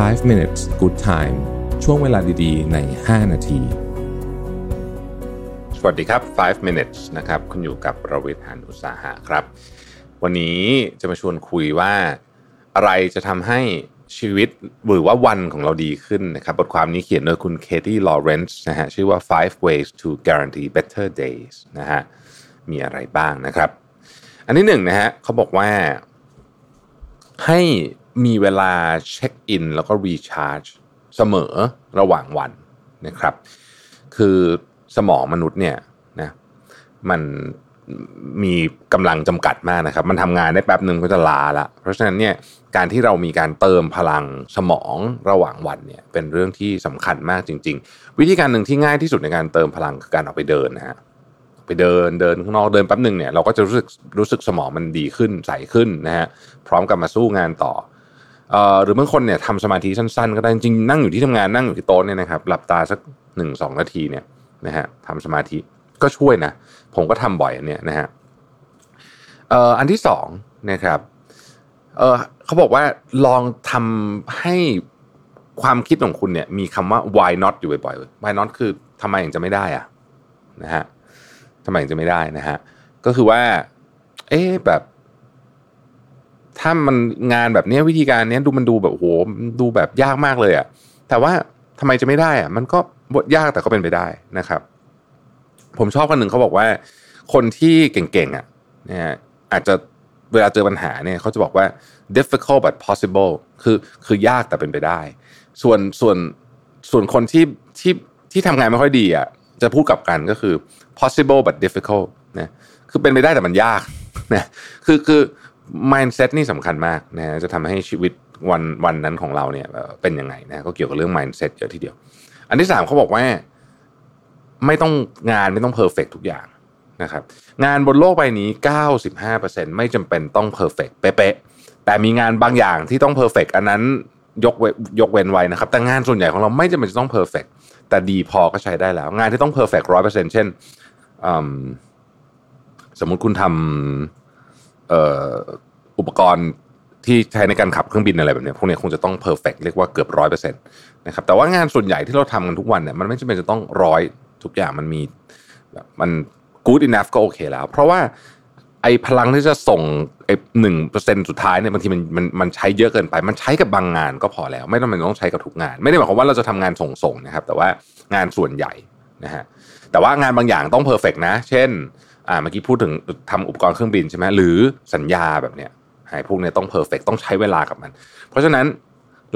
5 minutes good time ช่วงเวลาดีๆ ใน 5 นาที สวัสดีครับ 5 minutes นะครับ คุณอยู่กับประวิทย์หันอุตสาหะครับ วันนี้จะมาชวนคุยว่าอะไรจะทำให้ชีวิตหรือว่าวันของเราดีขึ้นนะครับ บทความนี้เขียนโดยคุณเคที่ลอเรนซ์นะฮะชื่อว่า five ways to guarantee better days นะฮะมีอะไรบ้างนะครับ อันที่หนึ่งนะฮะเขาบอกว่าให้ มีเวลาเช็คอินแล้วก็รีชาร์จเสมอระหว่างวันนะครับ คือสมองมนุษย์เนี่ยนะมันมีกำลังจำกัดมากนะครับ มันทำงานได้แป๊บหนึ่งก็จะลาละ เพราะฉะนั้นเนี่ยการที่เรามีการเติมพลังสมองระหว่างวันเนี่ยเป็นเรื่องที่สำคัญมากจริง ๆ วิธีการหนึ่งที่ง่ายที่สุดในการเติมพลังคือการออกไปเดินนะฮะไปเดินเดินข้างนอกเดินแป๊บหนึ่งเนี่ยเราก็จะรู้สึกรู้สึกสมองมันดีขึ้นใสขึ้นนะฮะพร้อมกับมาสู้งานต่อ หรือบางคนเนี่ยทำสมาธิสั้นๆ ก็ได้จริงๆนั่งอยู่ที่ทำงานนั่งอยู่ที่โต๊ะเนี่ยนะครับหลับตาสักหนึ่งสองนาทีเนี่ยนะฮะทำสมาธิก็ช่วยนะผมก็ทำบ่อยอันเนี่ยนะฮะอันที่สองนะครับเเขาบอกว่าลองทำให้ความคิดของคุณเนี่ยมีคำว่า why not อยู่บ่อยๆ why not คือทำไมถึงจะไม่ได้อะนะฮะทำไมถึงจะไม่ได้นะฮะก็คือว่า เอ๊แบบ ถ้ามันงานแบบนี้วิธีการนี้ดูมันดูแบบโหดูแบบยากมากเลยอะแต่ว่าทำไมจะไม่ได้อะมันก็ยากแต่ก็เป็นไปได้นะครับ ผมชอบคนหนึ่งเขาบอกว่า คนที่เก่งๆอะนะฮะอาจจะเวลาเจอปัญหาเนี่ยเขาจะบอกว่า difficult but possible คือคือยากแต่เป็นไปได้ ส่วนส่วนส่วนคนที่ที่ที่ทำงานไม่ค่อยดีอะจะพูดกลับกันก็คือ possible but difficult นะคือเป็นไปได้แต่มันยากนะคือคือ mindset นี่สำคัญมากนะจะทำให้ชีวิตวันวันนั้นของเราเนี่ยเป็นยังไงนะก็เกี่ยวกับเรื่อง mindset เยอะทีเดียว อันที่สามเขาบอกว่า ไม่ต้องงานไม่ต้อง perfect ทุกอย่างนะครับงานบนโลกใบนี้ 95%ไม่จำเป็นต้อง perfect เป๊ะแต่มีงานบางอย่างที่ต้อง perfect อันนั้นยกเว้นยกเว้นไว้นะครับ แต่งานส่วนใหญ่ของเราไม่จำเป็นจะต้อง perfect แต่ดีพอก็ใช้ได้แล้ว งานที่ต้อง perfect ร้อยเปอร์เซ็นต์เช่นสมมุติคุณทำ อุปกรณ์ที่ใช้ในการขับเครื่องบินอะไรแบบนี้พวกนี้คงจะต้อง perfect เรียกว่าเกือบร้อยเปอร์เซ็นต์นะครับแต่ว่างานส่วนใหญ่ที่เราทำกันทุกวันเนี่ยมันไม่จำเป็นจะต้องร้อยทุกอย่างมันมีมัน good enough ก็โอเคแล้ว เพราะว่าไอ้พลังที่จะส่งไอ้หนึ่งเปอร์เซ็นสุดท้ายเนี่ยบางทีมันมันมันใช้เยอะเกินไป มันใช้กับบางงานก็พอแล้ว ไม่ต้องมันต้องใช้กับทุกงาน ไม่ได้หมายความว่าเราจะทำงานส่งๆนะครับ แต่ว่างานส่วนใหญ่นะฮะแต่ว่างานบางอย่างต้อง perfect นะ เช่น อ่าเมื่อกี้พูดถึงทำอุปกรณ์เครื่องบินใช่ไหมหรือสัญญาแบบเนี้ยไอ้พวกเนี้ยต้อง perfect ต้องใช้เวลากับมัน เพราะฉะนั้น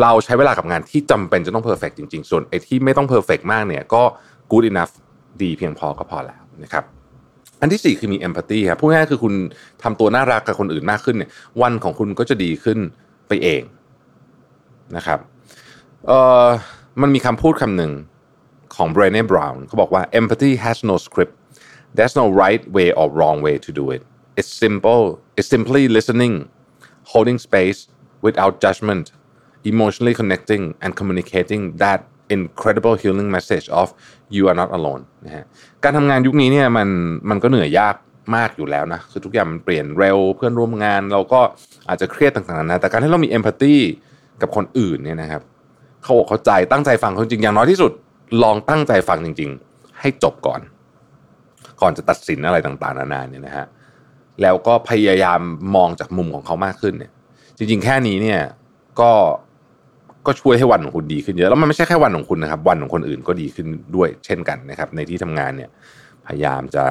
เราใช้เวลากับงานที่จำเป็นจะต้อง perfect จริง ๆ ส่วนไอ้ที่ไม่ต้อง perfect มากเนี่ยก็ good enough ดีเพียงพอก็พอแล้วนะครับอันที่สี่คือมี empathy ครับพูดง่ายคือคุณทำตัวน่ารักกับคนอื่นมากขึ้นเนี่ยวันของคุณก็จะดีขึ้นไปเองนะครับเอ่อมันมีคำพูดคำหนึ่งของ Brené Brown เขาบอกว่า empathy has no script there's no right way or wrong way to do it it's simple it's simply listening holding space without judgment emotionally connecting and communicating that incredible healing message of you are not alone นะฮะการทำงานยุคนี้เนี่ยมันมันก็เหนื่อยยากมากอยู่แล้วนะคือทุกอย่างมันเปลี่ยนเร็วเพื่อนร่วมงานเราก็อาจจะเครียดต่างๆนะแต่การที่เรามี empathy กับคนอื่นเนี่ยนะครับ เขาอกเข้าใจตั้งใจฟังเขาจริงอย่างน้อยที่สุด ลองตั้งใจฟังจริง ๆ ให้จบก่อน ก่อนจะตัดสินอะไรต่างๆนานาเนี่ยนะฮะแล้วก็พยายามมองจากมุมของเขามากขึ้นเนี่ย จริง ๆ แค่นี้เนี่ยก็ก็ช่วยให้วันของคุณดีขึ้นเยอะแล้วมันไม่ใช่แค่วันของคุณนะครับ วันของคนอื่นก็ดีขึ้นด้วยเช่นกันนะครับ ในที่ทำงานเนี่ย พยายามจะ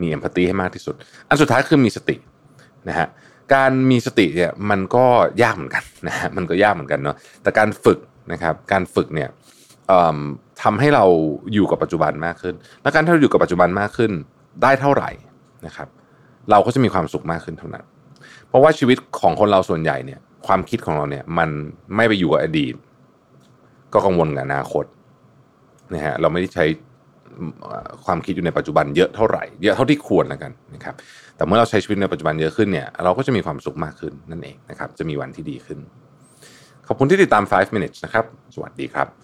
มีเอมพัตตีให้มากที่สุด อันสุดท้ายคือมีสตินะฮะการมีสติเนี่ยมันก็ยากเหมือนกันนะฮะมันก็ยากเหมือนกันเนาะแต่การฝึกนะครับ การฝึกเนี่ย ทำให้เราอยู่กับปัจจุบันมากขึ้น และการที่เราอยู่กับปัจจุบันมากขึ้น ได้เท่าไหร่นะครับ เราก็จะมีความสุขมากขึ้นเท่านั้น เพราะว่าชีวิตของคนเราส่วนใหญ่เนี่ย ความคิดของเราเนี่ยมันไม่ไปอยู่กับอดีต ก็กังวลกับอนาคตนะฮะเราไม่ได้ใช้ความคิดอยู่ในปัจจุบันเยอะเท่าไหร่ เยอะเท่าที่ควรแล้วกันนะครับ แต่เมื่อเราใช้ชีวิตในปัจจุบันเยอะขึ้นเนี่ย เราก็จะมีความสุขมากขึ้นนั่นเองนะครับ จะมีวันที่ดีขึ้น ขอบคุณที่ติดตาม 5 minutes นะครับ สวัสดีครับ